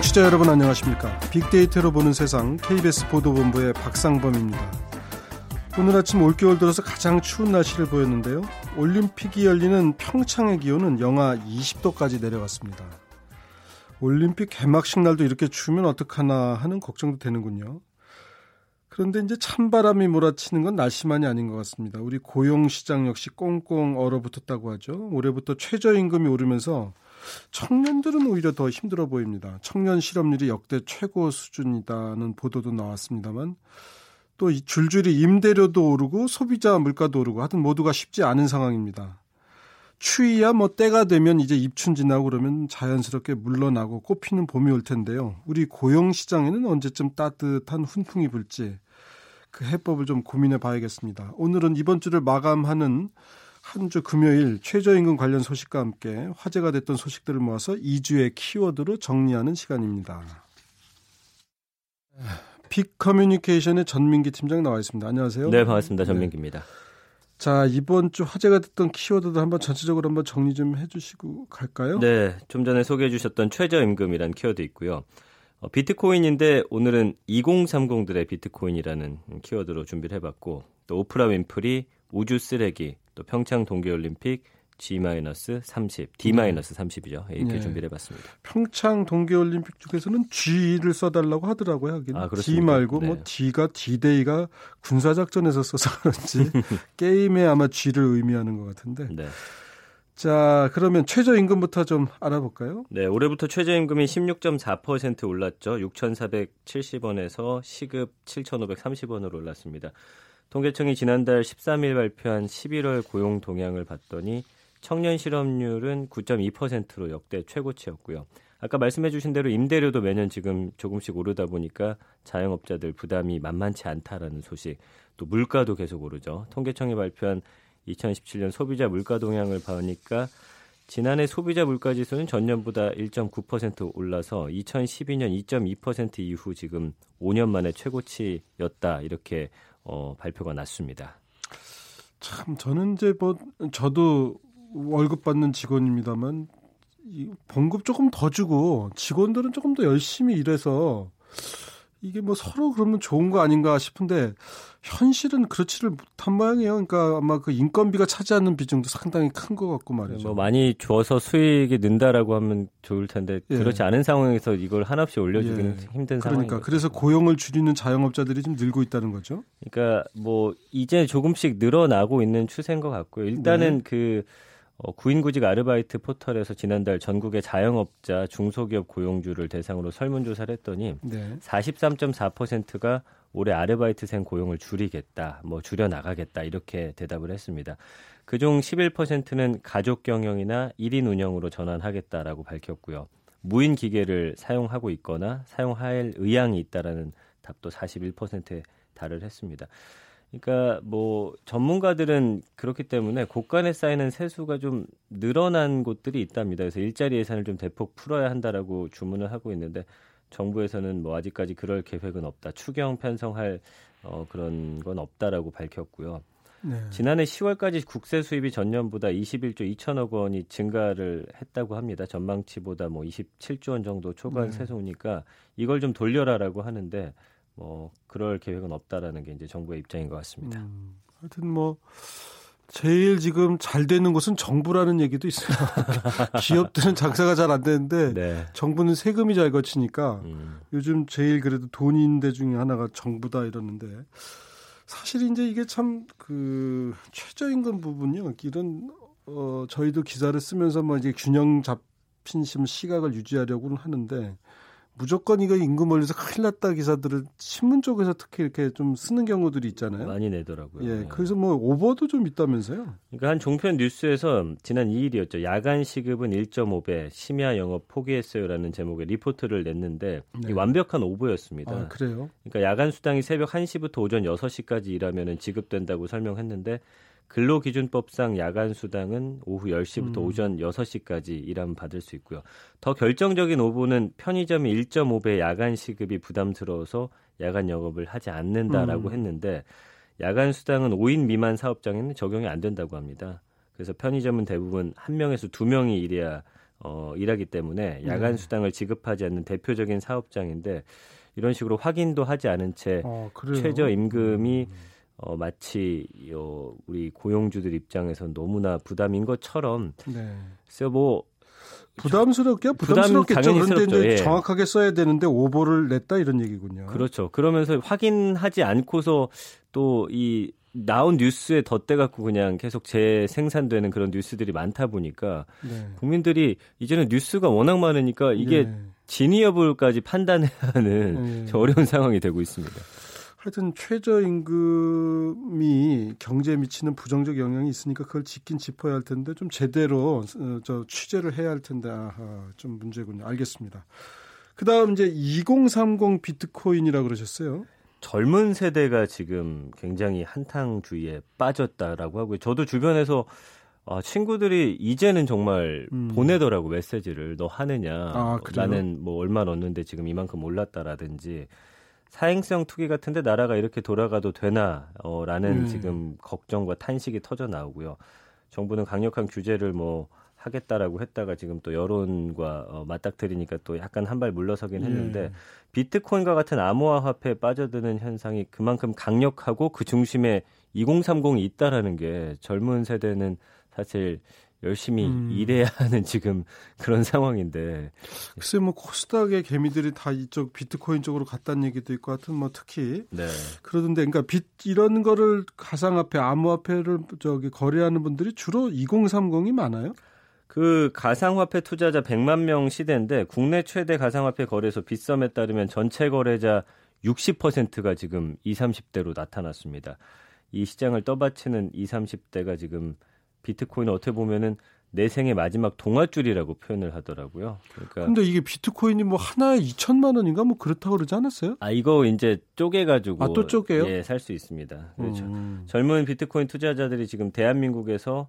청취자 여러분 안녕하십니까? 빅데이터로 보는 세상 KBS 보도본부의 박상범입니다. 오늘 아침 올겨울 들어서 가장 추운 날씨를 보였는데요. 올림픽이 열리는 평창의 기온은 영하 20도까지 내려갔습니다. 올림픽 개막식 날도 이렇게 추우면 어떡하나 하는 걱정도 되는군요. 그런데 이제 찬바람이 몰아치는 건 날씨만이 아닌 것 같습니다. 우리 고용 시장 역시 꽁꽁 얼어붙었다고 하죠. 올해부터 최저임금이 오르면서 청년들은 오히려 더 힘들어 보입니다. 청년 실업률이 역대 최고 수준이다는 보도도 나왔습니다만 또 줄줄이 임대료도 오르고 소비자 물가도 오르고 하여튼 모두가 쉽지 않은 상황입니다. 추위야 뭐 때가 되면 이제 입춘 지나고 그러면 자연스럽게 물러나고 꽃피는 봄이 올 텐데요. 우리 고용 시장에는 언제쯤 따뜻한 훈풍이 불지 그 해법을 좀 고민해 봐야겠습니다. 오늘은 이번 주를 마감하는 한 주 금요일 최저임금 관련 소식과 함께 화제가 됐던 소식들을 모아서 이 주의 키워드로 정리하는 시간입니다. 빅 커뮤니케이션의 전민기 팀장 나와 있습니다. 안녕하세요. 네, 반갑습니다. 전민기입니다. 네. 자, 이번 주 화제가 됐던 키워드도 한번 전체적으로 한번 정리 좀 해주시고 갈까요? 네, 좀 전에 소개해 주셨던 최저임금이란 키워드 있고요. 어, 비트코인인데 오늘은 2030들의 비트코인이라는 키워드로 준비를 해봤고 또 오프라 윈프리 우주 쓰레기 또 평창 동계올림픽 G-30, D-30이죠. 이렇게 네. 준비를 해봤습니다. 평창 동계올림픽 중에서는 G를 써달라고 하더라고요. 하긴. 아, D 말고 뭐 네. 뭐 D가 D-Day가 군사작전에서 써서 그런지 게임에 아마 G를 의미하는 것 같은데. 네. 자, 그러면 최저임금부터 좀 알아볼까요? 네, 올해부터 최저임금이 16.4% 올랐죠. 6,470원에서 시급 7,530원으로 올랐습니다. 통계청이 지난달 13일 발표한 11월 고용 동향을 봤더니 청년 실업률은 9.2%로 역대 최고치였고요. 아까 말씀해 주신 대로 임대료도 매년 지금 조금씩 오르다 보니까 자영업자들 부담이 만만치 않다라는 소식. 또 물가도 계속 오르죠. 통계청이 발표한 2017년 소비자 물가 동향을 봐니까 지난해 소비자 물가 지수는 전년보다 1.9% 올라서 2012년 2.2% 이후 지금 5년 만에 최고치였다. 이렇게 어, 발표가 났습니다. 참 저는 이제 뭐 저도 월급 받는 직원입니다만 이 봉급 조금 더 주고 직원들은 조금 더 열심히 일해서 이게 뭐 서로 그러면 좋은 거 아닌가 싶은데 현실은 그렇지를 못한 모양이에요. 그러니까 아마 그 인건비가 차지하는 비중도 상당히 큰 것 같고 말이죠. 뭐 많이 줘서 수익이 는다라고 하면 좋을 텐데 예. 그렇지 않은 상황에서 이걸 한없이 올려주기는 예. 힘든 상황이니까. 그러니까 그래서 고용을 줄이는 자영업자들이 좀 늘고 있다는 거죠. 그러니까 뭐 이제 조금씩 늘어나고 있는 추세인 것 같고요. 일단은 네. 그 어, 구인구직 아르바이트 포털에서 지난달 전국의 자영업자 중소기업 고용주를 대상으로 설문조사를 했더니 네. 43.4%가 올해 아르바이트생 고용을 줄이겠다, 뭐 줄여 나가겠다 이렇게 대답을 했습니다. 그중 11%는 가족 경영이나 1인 운영으로 전환하겠다라고 밝혔고요. 무인 기계를 사용하고 있거나 사용할 의향이 있다라는 답도 41%에 달을 했습니다. 그러니까 뭐 전문가들은 그렇기 때문에 곳간에 쌓이는 세수가 좀 늘어난 곳들이 있답니다. 그래서 일자리 예산을 좀 대폭 풀어야 한다라고 주문을 하고 있는데 정부에서는 뭐 아직까지 그럴 계획은 없다. 추경 편성할 어, 그런 건 없다라고 밝혔고요. 네. 지난해 10월까지 국세 수입이 전년보다 21조 2천억 원이 증가를 했다고 합니다. 전망치보다 뭐 27조 원 정도 초과한 네. 세수니까 이걸 좀 돌려라라고 하는데 뭐 그럴 계획은 없다라는 게 이제 정부의 입장인 것 같습니다. 음, 하여튼 뭐 제일 지금 잘 되는 곳은 정부라는 얘기도 있어요. 기업들은 장사가 잘 안 되는데 네. 정부는 세금이 잘 거치니까 음. 요즘 제일 그래도 돈이 있는 데 중에 하나가 정부다 이러는데 사실 이제 이게 참 그 최저임금 부분요. 이런 어 저희도 기사를 쓰면서 뭐 이제 균형 잡힌 시각을 유지하려고는 하는데 무조건 이거 임금 올려서 큰일 났다 기사들을 신문 쪽에서 특히 이렇게 좀 쓰는 경우들이 있잖아요. 많이 내더라고요. 예. 네. 그래서 뭐 오버도 좀 있다면서요. 그러니까 한 종편 뉴스에서 지난 2일이었죠. 야간 시급은 1.5배, 심야 영업 포기했어요라는 제목의 리포트를 냈는데 네. 완벽한 오보였습니다. 아, 그래요? 그러니까 야간 수당이 새벽 1시부터 오전 6시까지 일하면은 지급된다고 설명했는데 근로기준법상 야간 수당은 오후 10시부터 음. 오전 6시까지 일하면 받을 수 있고요. 더 결정적인 오보는 편의점이 1.5배 야간 시급이 부담스러워서 야간 영업을 하지 않는다라고 음. 했는데 야간 수당은 5인 미만 사업장에는 적용이 안 된다고 합니다. 그래서 편의점은 대부분 한 명에서 두 명이 일해야 어, 일하기 때문에 야간 네. 수당을 지급하지 않는 대표적인 사업장인데 이런 식으로 확인도 하지 않은 채 어, 최저 임금이 음. 어, 마치 어, 우리 고용주들 입장에선 너무나 부담인 것처럼 네. 그래서 뭐 부담스럽게 부담스럽겠죠. 그런데 이제 예. 정확하게 써야 되는데 오보를 냈다 이런 얘기군요. 그렇죠. 그러면서 확인하지 않고서 또 이 나온 뉴스에 덧대 갖고 그냥 계속 재생산되는 그런 뉴스들이 많다 보니까 네. 국민들이 이제는 뉴스가 워낙 많으니까 이게 네. 진위 여부까지 판단해야 하는 네. 어려운 상황이 되고 있습니다. 하여튼 최저임금이 경제에 미치는 부정적 영향이 있으니까 그걸 짚긴 짚어야 할 텐데 좀 제대로 어, 저 취재를 해야 할 텐데 아하, 좀 문제군요. 알겠습니다. 그다음 이제 2030 비트코인이라고 그러셨어요. 젊은 세대가 지금 굉장히 한탕주의에 빠졌다라고 하고요. 저도 주변에서 아, 친구들이 이제는 정말 음. 보내더라고 메시지를 너 하느냐 아, 나는 뭐 얼마 넣었는데 지금 이만큼 올랐다라든지 사행성 투기 같은데 나라가 이렇게 돌아가도 되나 어, 라는 음. 지금 걱정과 탄식이 터져 나오고요. 정부는 강력한 규제를 뭐 하겠다라고 했다가 지금 또 여론과 어, 맞닥뜨리니까 또 약간 한 발 물러서긴 했는데 음. 비트코인과 같은 암호화 화폐에 빠져드는 현상이 그만큼 강력하고 그 중심에 2030이 있다라는 게 젊은 세대는 사실 열심히 음. 일해야 하는 지금 그런 상황인데. 글쎄 뭐 코스닥의 개미들이 다 이쪽 비트코인 쪽으로 갔다는 얘기도 있고 하여튼 뭐 특히 네. 그러던데 그러니까 빗 이런 거를 가상화폐, 암호화폐를 저기 거래하는 분들이 주로 2030이 많아요? 그 가상화폐 투자자 100만 명 시대인데 국내 최대 가상화폐 거래소 빗썸에 따르면 전체 거래자 60%가 지금 20, 30대로 나타났습니다. 이 시장을 떠받치는 20, 30대가 지금 비트코인을 어떻게 보면은 내 생의 마지막 동화줄이라고 표현을 하더라고요. 그러니까 근데 이게 비트코인이 뭐 하나에 2천만 원인가 뭐 그렇다고 그러지 않았어요? 아 이거 이제 쪼개 가지고 아, 또 쪼개요? 예, 살 수 있습니다. 그렇죠. 음. 젊은 비트코인 투자자들이 지금 대한민국에서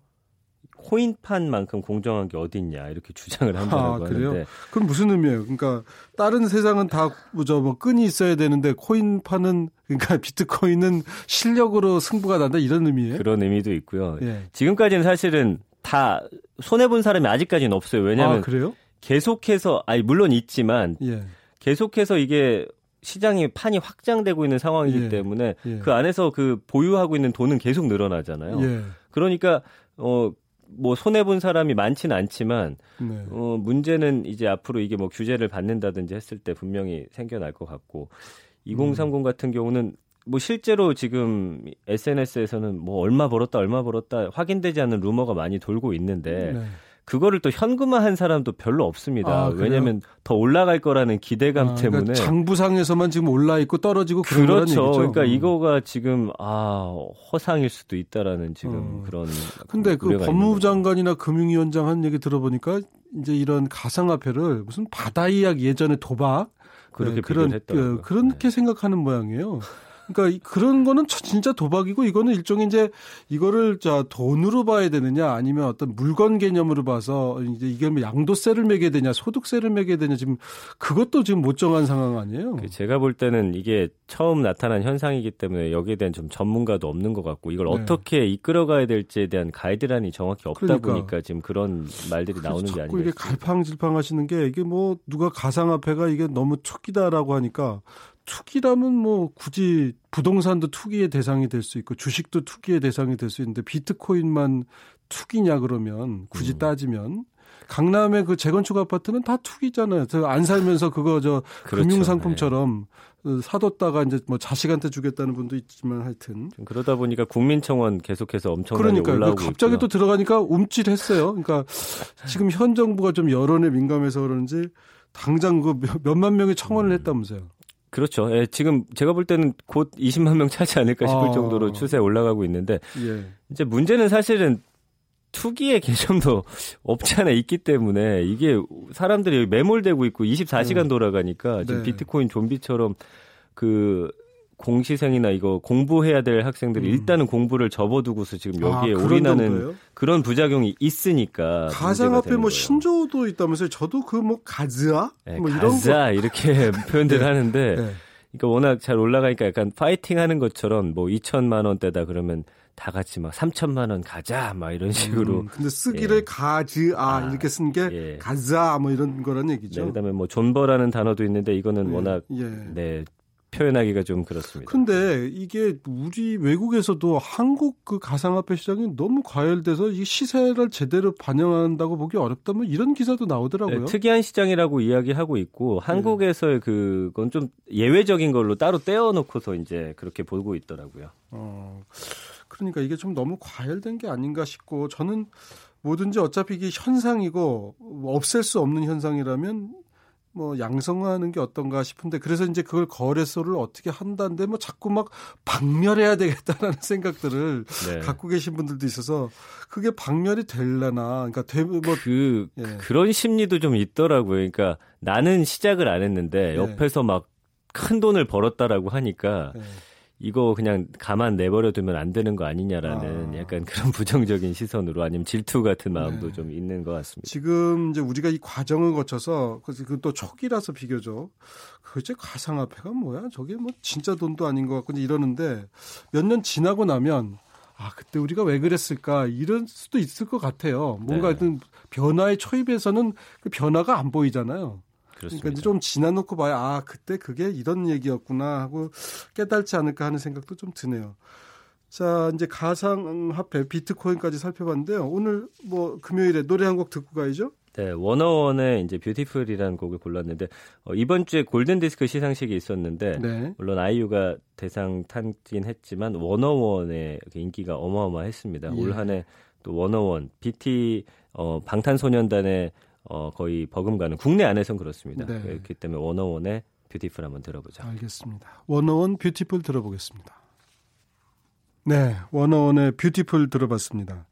코인판만큼 공정한 게 어디 있냐 이렇게 주장을 한다고 아, 하는데 그럼 무슨 의미예요? 그러니까 다른 세상은 다 저뭐 뭐 끈이 있어야 되는데 코인판은 그러니까 비트코인은 실력으로 승부가 난다 이런 의미예요? 그런 의미도 있고요. 예. 지금까지는 사실은 다 손해 본 사람이 아직까지는 없어요. 왜냐하면 아? 계속해서 아니 물론 있지만 예. 계속해서 이게 시장이 판이 확장되고 있는 상황이기 예. 때문에 예. 그 안에서 그 보유하고 있는 돈은 계속 늘어나잖아요. 예. 그러니까 어 뭐 손해 본 사람이 많지는 않지만 네. 어 문제는 이제 앞으로 이게 뭐 규제를 받는다든지 했을 때 분명히 생겨날 것 같고 2030 음. 같은 경우는 뭐 실제로 지금 SNS에서는 뭐 얼마 벌었다 얼마 벌었다 확인되지 않는 루머가 많이 돌고 있는데 네. 그거를 또 현금화한 사람도 별로 없습니다. 아, 왜냐하면 더 올라갈 거라는 기대감 아, 그러니까 때문에 장부상에서만 지금 올라 있고 떨어지고 그렇죠. 그러니까 음. 이거가 지금 아 허상일 수도 있다라는 지금 음. 그런. 근데 그 법무부 장관이나 금융위원장 한 얘기 들어보니까 이제 이런 가상화폐를 무슨 바다이약 예전에 도박 그렇게 네, 그런 그, 그렇게 네. 생각하는 모양이에요. 그러니까 그런 거는 진짜 도박이고 이거는 일종의 이제 이거를 자 돈으로 봐야 되느냐 아니면 어떤 물건 개념으로 봐서 이제 이게 뭐 양도세를 매게 되냐 소득세를 매게 되냐 지금 그것도 지금 못 정한 상황 아니에요? 그 제가 볼 때는 이게 처음 나타난 현상이기 때문에 여기에 대한 좀 전문가도 없는 것 같고 이걸 네. 어떻게 이끌어가야 될지에 대한 가이드라인이 정확히 없다 그러니까. 보니까 지금 그런 말들이 나오는 게 아니에요. 이게 갈팡질팡 하시는 게 이게 뭐 누가 가상화폐가 이게 너무 투기다라고 하니까 투기라면 뭐 굳이 부동산도 투기의 대상이 될 수 있고 주식도 투기의 대상이 될 수 있는데 비트코인만 투기냐 그러면 굳이 음. 따지면 강남의 그 재건축 아파트는 다 투기잖아요. 안 살면서 그거 저 그렇죠. 금융상품처럼 네. 사뒀다가 이제 뭐 자식한테 주겠다는 분도 있지만 하여튼 그러다 보니까 국민청원 계속해서 엄청나게 그러니까 올라오고 갑자기 있고요. 또 들어가니까 움찔했어요. 그러니까 지금 현 정부가 좀 여론에 민감해서 그런지 당장 그 몇만 명의 청원을 음. 했다면서요. 그렇죠. 예, 지금 제가 볼 때는 곧 20만 명 차지 않을까 싶을 아. 정도로 추세 올라가고 있는데 예. 이제 문제는 사실은 투기의 개념도 없지 않아 있기 때문에 이게 사람들이 매몰되고 있고 24시간 돌아가니까 지금 네. 비트코인 좀비처럼 그 공시생이나 이거 공부해야 될 학생들이 음. 일단은 공부를 접어두고서 지금 아, 여기에 아, 올인하는 정도예요? 그런 부작용이 있으니까 가상화폐 뭐 신조도 있다면서요? 저도 그 뭐 가즈아 네, 뭐 이런 가즈아 이렇게 표현들 네. 하는데 네. 그러니까 워낙 잘 올라가니까 약간 파이팅하는 것처럼 뭐 2천만 원대다 그러면 다 같이 막 3천만 원 가자 막 이런 식으로. 음, 근데 쓰기를 예. 가즈아 아, 이렇게 쓴게 예. 가자 뭐 이런 거란 얘기죠. 네, 그다음에 뭐 존버라는 단어도 있는데 이거는 예. 워낙 예. 네 표현하기가 좀 그렇습니다. 근데 이게 우리 외국에서도 한국 그 가상화폐 시장이 너무 과열돼서 이 시세를 제대로 반영한다고 보기 어렵다 뭐 이런 기사도 나오더라고요. 네, 특이한 시장이라고 이야기하고 있고 한국에서의 네. 그건 좀 예외적인 걸로 따로 떼어놓고서 이제 그렇게 보고 있더라고요. 어, 그러니까 이게 좀 너무 과열된 게 아닌가 싶고 저는 뭐든지 어차피 이게 현상이고 없앨 수 없는 현상이라면 뭐 양성화하는 게 어떤가 싶은데 그래서 이제 그걸 거래소를 어떻게 한다는데 뭐 자꾸 막 박멸해야 되겠다라는 생각들을 네. 갖고 계신 분들도 있어서 그게 박멸이 될라나 그러니까 뭐그 예. 그런 심리도 좀 있더라고요. 그러니까 나는 시작을 안 했는데 예. 옆에서 막 큰 돈을 벌었다라고 하니까 예. 이거 그냥 가만 내버려 두면 안 되는 거 아니냐라는 아. 약간 그런 부정적인 시선으로 아니면 질투 같은 마음도 네. 좀 있는 것 같습니다. 지금 이제 우리가 이 과정을 거쳐서 그또 초기라서 비교적 그제 가상화폐가 뭐야? 저게 뭐 진짜 돈도 아닌 것 같고 이러는데 몇 년 지나고 나면 아 그때 우리가 왜 그랬을까 이럴 수도 있을 것 같아요. 뭔가 네. 어떤 변화의 초입에서는 그 변화가 안 보이잖아요. 그렇습니다. 그러니까 좀 지나놓고 봐야 아 그때 그게 이런 얘기였구나 하고 깨달지 않을까 하는 생각도 좀 드네요. 자 이제 가상화폐 비트코인까지 살펴봤는데요. 오늘 뭐 금요일에 노래 한 곡 듣고 가야죠. 네, 워너원의 이제 Beautiful이라는 곡을 골랐는데 어, 이번 주에 골든 디스크 시상식이 있었는데 네. 물론 아이유가 대상 탄긴 했지만 워너원의 인기가 어마어마했습니다. 예. 올 한해 또 워너원, BT 어, 방탄소년단의 어, 거의 버금가는 국내 안에선 그렇습니다. 네. 그렇기 때문에 원어원의 뷰티풀 한번 들어보죠. 알겠습니다. 워너원 Beautiful 들어보겠습니다. 네, 워너원의 Beautiful 들어봤습니다.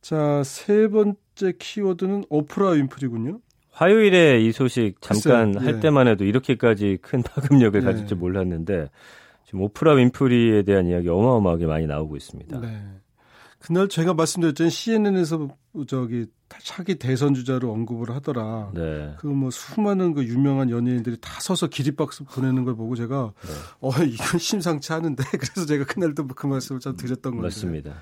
자, 세 번째 키워드는 오프라 윈프리군요. 화요일에 이 소식 잠깐 글쎄, 할 예. 때만 해도 이렇게까지 큰 파급력을 예. 가질 줄 몰랐는데 지금 오프라 윈프리에 대한 이야기 어마어마하게 많이 나오고 있습니다. 네. 그날 제가 말씀드렸잖아요. CNN에서 저기 차기 대선 주자로 언급을 하더라. 네. 그뭐 수많은 그 유명한 연예인들이 다 서서 기립박수 보내는 걸 보고 제가 네. 어 이건 심상치 않은데 그래서 제가 그날도 그 말씀을 좀 드렸던 건데. 맞습니다.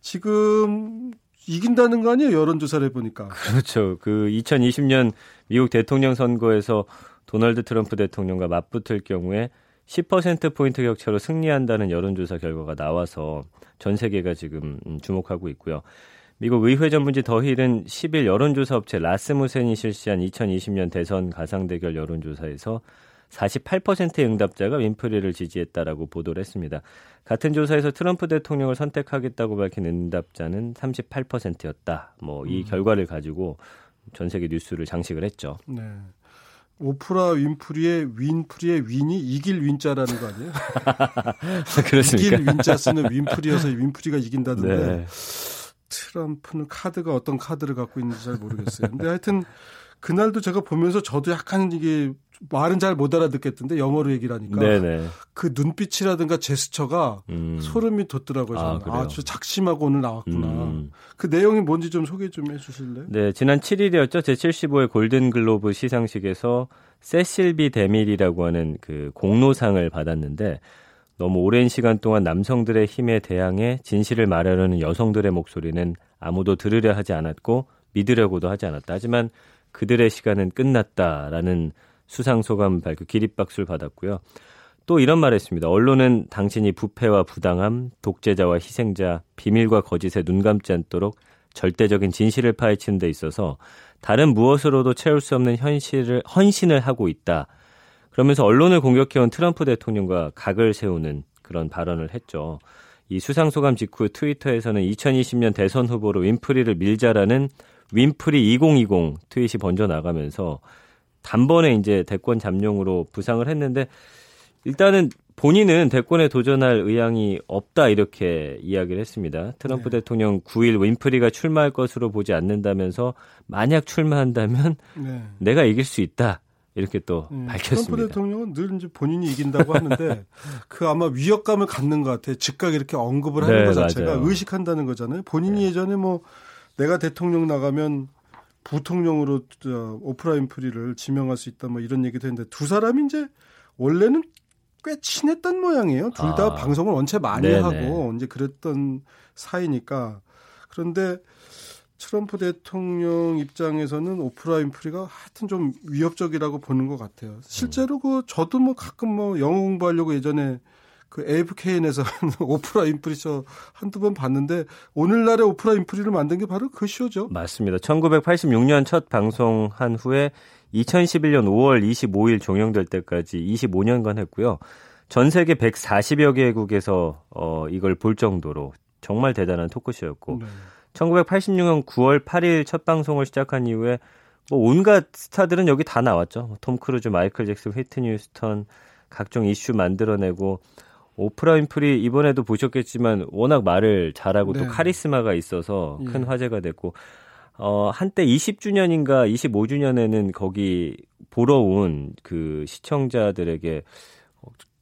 지금 이긴다는 거 아니에요? 여론조사를 해보니까. 그렇죠. 그 2020년 미국 대통령 선거에서 도널드 트럼프 대통령과 맞붙을 경우에 10%포인트 격차로 승리한다는 여론조사 결과가 나와서 전 세계가 지금 주목하고 있고요. 미국 의회 전문지 더힐은 10일 여론조사 업체 라스무센이 실시한 2020년 대선 가상대결 여론조사에서 48%의 응답자가 윈프리를 지지했다라고 보도를 했습니다. 같은 조사에서 트럼프 대통령을 선택하겠다고 밝힌 응답자는 38%였다. 뭐이 음. 결과를 가지고 전 세계 뉴스를 장식을 했죠. 네. 오프라 윈프리의 윈프리의 윈이 이길 윈자라는 거 아니에요? 그렇습니까? 이길 윈자 쓰는 윈프리여서 윈프리가 이긴다던데. 네. 트럼프는 카드가 어떤 카드를 갖고 있는지 잘 모르겠어요. 근데 하여튼 그날도 제가 보면서 저도 약간 이게 말은 잘 못 알아듣겠던데 영어로 얘기를 하니까 네네. 그 눈빛이라든가 제스처가 음. 소름이 돋더라고요. 아, 아, 저 작심하고 오늘 나왔구나. 음. 그 내용이 뭔지 좀 소개 좀 해주실래요? 네, 지난 7일이었죠. 제75회 골든글로브 시상식에서 세실비 데밀이라고 하는 그 공로상을 받았는데 너무 오랜 시간 동안 남성들의 힘에 대항해 진실을 말하려는 여성들의 목소리는 아무도 들으려 하지 않았고 믿으려고도 하지 않았다. 하지만 그들의 시간은 끝났다라는 수상 소감 발표 기립박수를 받았고요. 또 이런 말을 했습니다. 언론은 당신이 부패와 부당함, 독재자와 희생자, 비밀과 거짓에 눈 감지 않도록 절대적인 진실을 파헤치는 데 있어서 다른 무엇으로도 채울 수 없는 현실을 헌신을 하고 있다. 그러면서 언론을 공격해온 트럼프 대통령과 각을 세우는 그런 발언을 했죠. 이 수상 소감 직후 트위터에서는 2020년 대선 후보로 윈프리를 밀자라는 윈프리 2020 트윗이 번져 나가면서 단번에 이제 대권 잠룡으로 부상을 했는데 일단은 본인은 대권에 도전할 의향이 없다 이렇게 이야기를 했습니다. 트럼프 네. 대통령 9일 윈프리가 출마할 것으로 보지 않는다면서 만약 출마한다면 네. 내가 이길 수 있다. 이렇게 또 음, 밝혔습니다. 트럼프 대통령은 늘 이제 본인이 이긴다고 하는데 그 아마 위협감을 갖는 것 같아요. 즉각 이렇게 언급을 하는 네, 것 자체가 맞아요. 의식한다는 거잖아요. 본인이 네. 예전에 뭐 내가 대통령 나가면 부통령으로 오프라인 프리를 지명할 수 있다 뭐 이런 얘기도 했는데 두 사람이 이제 원래는 꽤 친했던 모양이에요. 둘다 아. 방송을 원체 많이 네네. 하고 이제 그랬던 사이니까 그런데 트럼프 대통령 입장에서는 오프라 윈프리가 하여튼 좀 위협적이라고 보는 것 같아요. 실제로 그 저도 뭐 가끔 뭐 영어 공부하려고 예전에 그 AFKN에서 오프라 윈프리 쇼 한두 번 봤는데 오늘날의 오프라 윈프리를 만든 게 바로 그 쇼죠. 맞습니다. 1986년 첫 방송한 후에 2011년 5월 25일 종영될 때까지 25년간 했고요. 전 세계 140여 개국에서 어 이걸 볼 정도로 정말 대단한 토크쇼였고 네. 1986년 9월 8일 첫 방송을 시작한 이후에 뭐 온갖 스타들은 여기 다 나왔죠. 뭐 톰 크루즈, 마이클 잭슨, 휘트니 휴스턴 각종 이슈 만들어내고 오프라 윈프리 이번에도 보셨겠지만 워낙 말을 잘하고 네. 또 카리스마가 있어서 큰 예. 화제가 됐고 어 한때 20주년인가 25주년에는 거기 보러 온 그 시청자들에게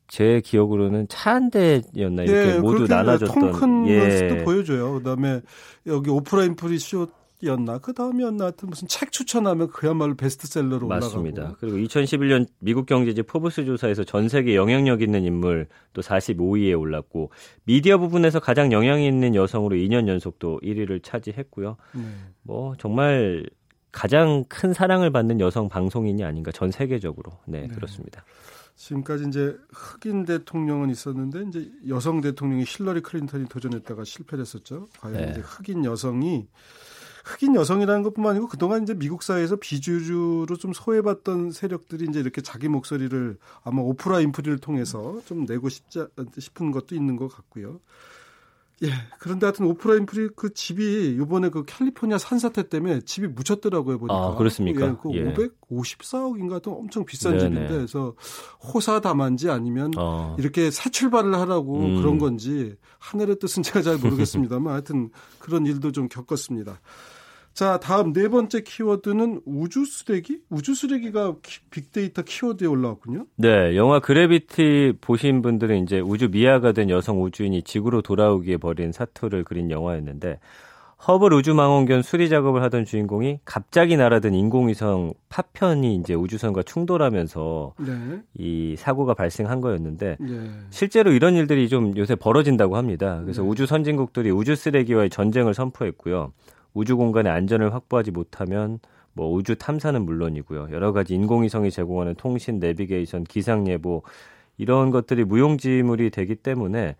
제 기억으로는 차 한 대였나 이렇게 네, 모두 나눠줬던 통큰 예. 보여줘요. 그다음에 여기 오프라 윈프리 쇼였나 그 다음이었나 하여튼 무슨 책 추천하면 그야말로 베스트셀러로 맞습니다. 올라가고 그리고 2011년 미국 경제지 포브스 조사에서 전 세계 영향력 있는 인물 또 45위에 올랐고 미디어 부분에서 가장 영향 있는 여성으로 2년 연속 또 1위를 차지했고요. 네. 뭐 정말 가장 큰 사랑을 받는 여성 방송인이 아닌가 전 세계적으로 네, 네. 그렇습니다. 지금까지 이제 흑인 대통령은 있었는데 이제 여성 대통령이 힐러리 클린턴이 도전했다가 실패를 했었죠. 과연 네. 이제 흑인 여성이 흑인 여성이라는 것뿐만 아니고 그동안 이제 미국 사회에서 비주류로 좀 소외받던 세력들이 이제 이렇게 자기 목소리를 아마 오프라 인프리를 통해서 좀 내고 싶자 싶은 것도 있는 것 같고요. 예. 그런데 하여튼 오프라 윈프리 그 집이 요번에 그 캘리포니아 산사태 때문에 집이 묻혔더라고요, 보니까. 아, 그렇습니까? 예. 그 예. 554억인가 또 엄청 비싼 네네. 집인데 그래서 호사다마인지 아니면 어. 이렇게 새 출발을 하라고 음. 그런 건지 하늘의 뜻은 제가 잘 모르겠습니다만 하여튼 그런 일도 좀 겪었습니다. 자, 다음 네 번째 키워드는 우주 쓰레기? 우주 쓰레기가 빅데이터 키워드에 올라왔군요. 네, 영화 그래비티 보신 분들은 이제 우주 미아가 된 여성 우주인이 지구로 돌아오기 위해 벌인 사투를 그린 영화였는데 허블 우주망원견 수리 작업을 하던 주인공이 갑자기 날아든 인공위성 파편이 이제 우주선과 충돌하면서 네. 이 사고가 발생한 거였는데 네. 실제로 이런 일들이 좀 요새 벌어진다고 합니다. 그래서 네. 우주 선진국들이 우주 쓰레기와의 전쟁을 선포했고요. 우주 공간의 안전을 확보하지 못하면 뭐 우주 탐사는 물론이고요. 여러 가지 인공위성이 제공하는 통신, 내비게이션, 기상 예보 이런 것들이 무용지물이 되기 때문에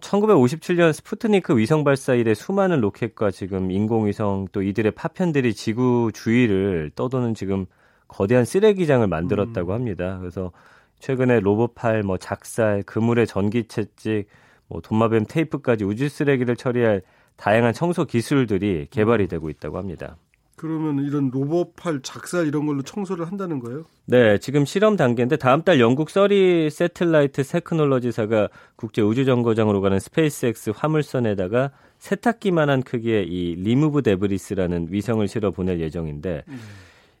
1957년 스푸트니크 위성 발사 이래 수많은 로켓과 지금 인공위성 또 이들의 파편들이 지구 주위를 떠도는 지금 거대한 쓰레기장을 만들었다고 음. 합니다. 그래서 최근에 로봇팔, 뭐 작살, 그물에 전기 채찍, 뭐 도마뱀 테이프까지 우주 쓰레기를 처리할 다양한 청소 기술들이 개발이 되고 있다고 합니다. 그러면 이런 로봇팔 작살 이런 걸로 청소를 한다는 거예요? 네, 지금 실험 단계인데 다음 달 영국 Surrey Satellite Technology사가 국제 우주 정거장으로 가는 스페이스X 화물선에다가 세탁기만한 크기의 이 리무브 데브리스라는 위성을 실어 보낼 예정인데 음.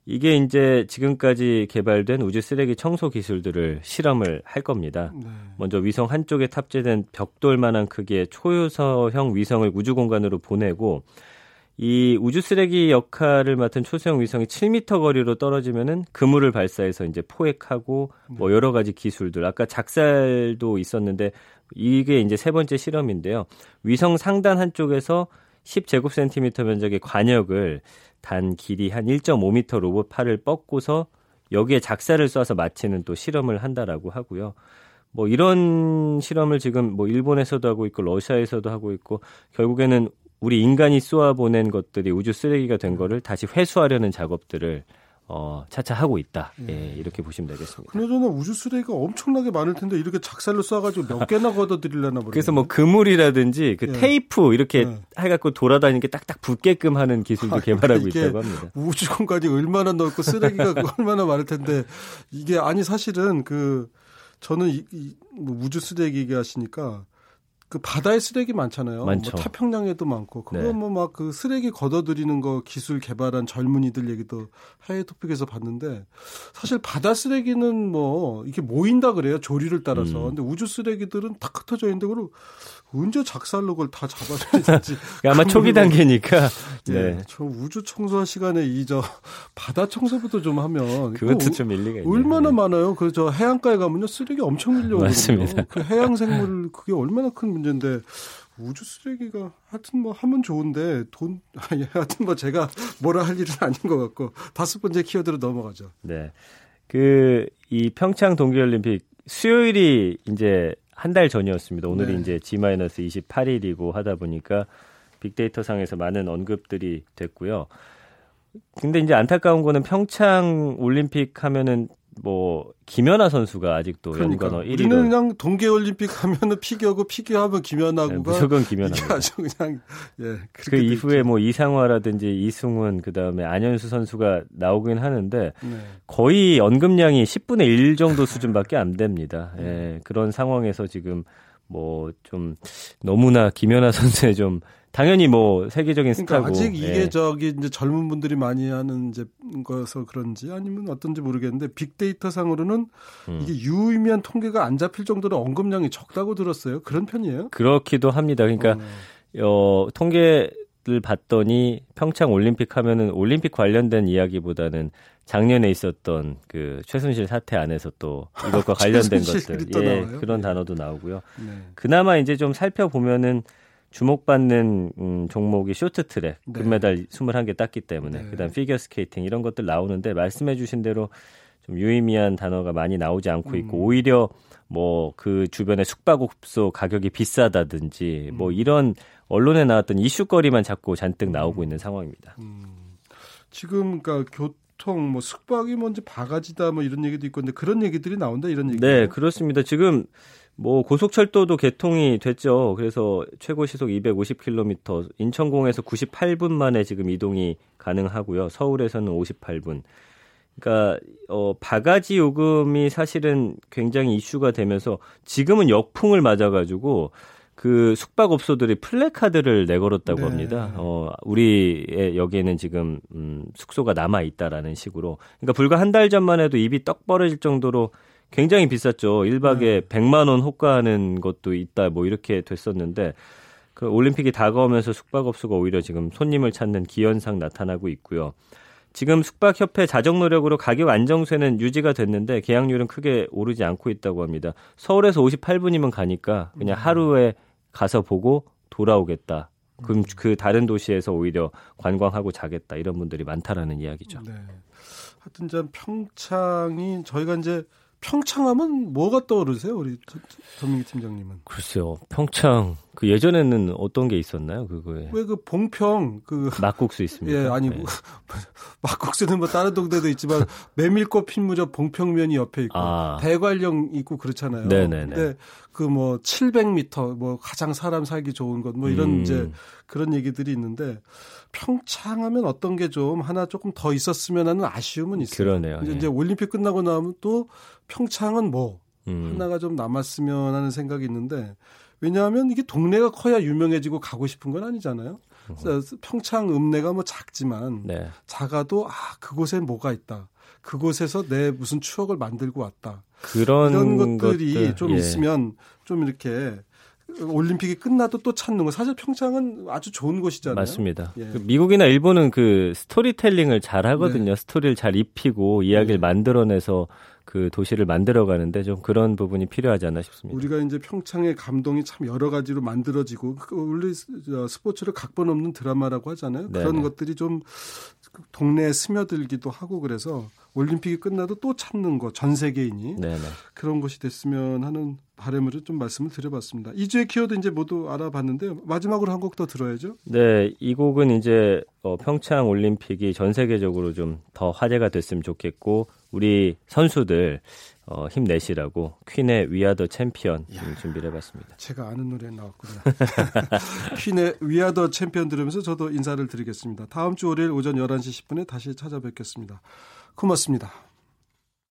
이게 이제 지금까지 개발된 우주 쓰레기 청소 기술들을 실험을 할 겁니다. 네. 먼저 위성 한쪽에 탑재된 벽돌만한 크기의 초소형 위성을 우주 공간으로 보내고 이 우주 쓰레기 역할을 맡은 초소형 위성이 7m 거리로 떨어지면은 그물을 발사해서 이제 포획하고 뭐 여러 가지 기술들 아까 작살도 있었는데 이게 이제 세 번째 실험인데요. 위성 상단 한쪽에서 10제곱센티미터 면적의 관역을 단 길이 한 1.5m 로봇 팔을 뻗고서 여기에 작사를 쏴서 마치는 또 실험을 한다라고 하고요. 뭐 이런 실험을 지금 뭐 일본에서도 하고 있고 러시아에서도 하고 있고 결국에는 우리 인간이 쏘아 보낸 것들이 우주 쓰레기가 된 거를 다시 회수하려는 작업들을 어, 차차 하고 있다. 예, 예 이렇게 보시면 되겠습니다. 그나저나 우주 쓰레기가 엄청나게 많을 텐데 이렇게 작살로 쏴가지고 몇 개나 걷어들이려나 모르겠네. 그래서 뭐 그물이라든지 그 예. 테이프 이렇게 예. 해갖고 돌아다니는 게 딱딱 붙게끔 하는 기술도 아, 개발하고 있다고 합니다. 우주 공간이 얼마나 넓고 쓰레기가 얼마나 많을 텐데 이게 아니 사실은 그 저는 이, 이, 뭐 우주 쓰레기 얘기하시니까 그 바다에 쓰레기 많잖아요. 뭐 많죠. 뭐 타평양에도 많고 그거 네. 뭐막 그 쓰레기 걷어들이는 거 기술 개발한 젊은이들 얘기도 해외 토픽에서 봤는데 사실 바다 쓰레기는 뭐 이게 모인다 그래요 조리를 따라서. 음. 근데 우주 쓰레기들은 탁 흩어져 있는데 그걸 언제 작살로 그걸 다 잡아줘야 되지? 아마 초기 단계니까. 네. 네. 저 우주 청소할 시간에 이 저 바다 청소부터 좀 하면 그것도 좀 일리가 있네요. 얼마나 네. 많아요. 그 저 해안가에 가면요 쓰레기 엄청 밀려오거든요. 맞습니다. 그 해양 생물 그게 얼마나 큰 문제인데 우주 쓰레기가 하여튼 뭐 하면 좋은데 돈 아니 하여튼 뭐 제가 뭐라 할 일은 아닌 것 같고 다섯 번째 키워드로 넘어가죠. 네. 그, 이 평창 동계올림픽 수요일이 이제 한 달 전이었습니다. 오늘이 네. 이제 G-28일이고 하다 보니까 빅데이터 상에서 많은 언급들이 됐고요. 근데 이제 안타까운 거는 평창 올림픽 하면은 뭐 김연아 선수가 아직도 그러니까 연관어 1위로 우리는 그냥 동계 올림픽 하면은 피겨고 피겨하면 네, 김연아구가 무조건 김연아. 아주 그냥 예 그 이후에 있죠. 뭐 이상화라든지 이승훈 그다음에 안현수 선수가 나오긴 하는데 네. 거의 언급량이 10분의 1 정도 수준밖에 안 됩니다. 네. 예, 그런 상황에서 지금 뭐 좀 너무나 김연아 선수의 좀 당연히 뭐 세계적인 그러니까 스타고 아직 이게 예. 저기 이제 젊은 분들이 많이 하는 이제 거서 그런지 아니면 어떤지 모르겠는데 빅데이터 상으로는 음. 이게 유의미한 통계가 안 잡힐 정도로 언급량이 적다고 들었어요. 그런 편이에요? 그렇기도 합니다. 그러니까 어, 통계를 봤더니 평창 올림픽 하면은 올림픽 관련된 이야기보다는 작년에 있었던 그 최순실 사태 안에서 또 이것과 관련된 것들 또 예, 나와요? 그런 네. 단어도 나오고요. 네. 그나마 이제 좀 살펴보면은 주목받는 음, 종목이 쇼트트랙 네. 금메달 21개 땄기 때문에 네. 그다음 피겨 스케이팅 이런 것들 나오는데 말씀해 주신 대로 좀 유의미한 단어가 많이 나오지 않고 있고 음. 오히려 뭐 그 주변에 숙박업소 가격이 비싸다든지 뭐 음. 이런 언론에 나왔던 이슈거리만 자꾸 잔뜩 나오고 있는 상황입니다. 음. 지금 그러니까 교통 뭐 숙박이 뭔지 바가지다 뭐 이런 얘기도 있고 근데 그런 얘기들이 나온다 이런 얘기. 네, 그렇습니다. 지금 뭐 고속철도도 개통이 됐죠. 그래서 최고 시속 250km, 인천공에서 98분 만에 지금 이동이 가능하고요. 서울에서는 58분. 그러니까 어 바가지 요금이 사실은 굉장히 이슈가 되면서 지금은 역풍을 맞아 가지고 그 숙박업소들이 플래카드를 내걸었다고 네. 합니다. 어, 우리의 여기에는 지금 음, 숙소가 남아 있다라는 식으로. 그러니까 불과 한 달 전만 해도 입이 떡 벌어질 정도로 굉장히 비쌌죠. 1박에 네. 100만 원 호가하는 것도 있다. 뭐 이렇게 됐었는데 그 올림픽이 다가오면서 숙박업소가 오히려 지금 손님을 찾는 기현상 나타나고 있고요. 지금 숙박협회 자정 노력으로 가격 안정세는 유지가 됐는데 계약률은 크게 오르지 않고 있다고 합니다. 서울에서 58분이면 가니까 그냥 하루에 가서 보고 돌아오겠다. 그럼 그 다른 도시에서 오히려 관광하고 자겠다 이런 분들이 많다라는 이야기죠. 네. 하여튼 전 평창이 저희가 이제 평창하면 뭐가 떠오르세요, 우리 전민기 팀장님은? 글쎄요, 평창 그 예전에는 어떤 게 있었나요? 그거에 왜 그 봉평 그 막국수 있습니까? 예, 아니 네. 뭐, 막국수는 뭐 다른 동네도 있지만 메밀꽃 핀무저 봉평면이 옆에 있고 아. 대관령 있고 그렇잖아요. 네네네. 근데 그뭐 700m 뭐 가장 사람 살기 좋은 곳 뭐 이런 음. 이제 그런 얘기들이 있는데 평창하면 어떤 게 좀 하나 조금 더 있었으면 하는 아쉬움은 있어요. 그러네요. 이제, 예. 이제 올림픽 끝나고 나면 또 평창은 뭐 음. 하나가 좀 남았으면 하는 생각이 있는데 왜냐하면 이게 동네가 커야 유명해지고 가고 싶은 건 아니잖아요. 그래서 평창 읍내가 뭐 작지만 네. 작아도 아 그곳에 뭐가 있다. 그곳에서 내 무슨 추억을 만들고 왔다. 그런 이런 것들이 것들, 좀 예. 있으면 좀 이렇게 올림픽이 끝나도 또 찾는 거. 사실 평창은 아주 좋은 곳이잖아요. 맞습니다. 예. 그 미국이나 일본은 그 스토리텔링을 잘 하거든요. 스토리를 잘 입히고 이야기를 네. 만들어내서 그 도시를 만들어 가는데 좀 그런 부분이 필요하지 않나 싶습니다. 우리가 이제 평창의 감동이 참 여러 가지로 만들어지고 그 원래 스- 스포츠를 각본 없는 드라마라고 하잖아요. 그런 네네. 것들이 좀 동네에 스며들기도 하고 그래서 올림픽이 끝나도 또 찾는 거 전 세계인이 네네. 그런 것이 됐으면 하는 바람으로 좀 말씀을 드려봤습니다. 이주의 키워드 이제 모두 알아봤는데요. 마지막으로 한 곡 더 들어야죠. 네, 이 곡은 이제 어, 평창 올림픽이 전 세계적으로 좀 더 화제가 됐으면 좋겠고 우리 선수들 어, 힘내시라고 퀸의 We Are the Champions 준비를 해봤습니다. 제가 아는 노래 나왔군요. 퀸의 위아더 챔피언 들으면서 저도 인사를 드리겠습니다. 다음 주 월요일 오전 11시 10분에 다시 찾아뵙겠습니다. 고맙습니다.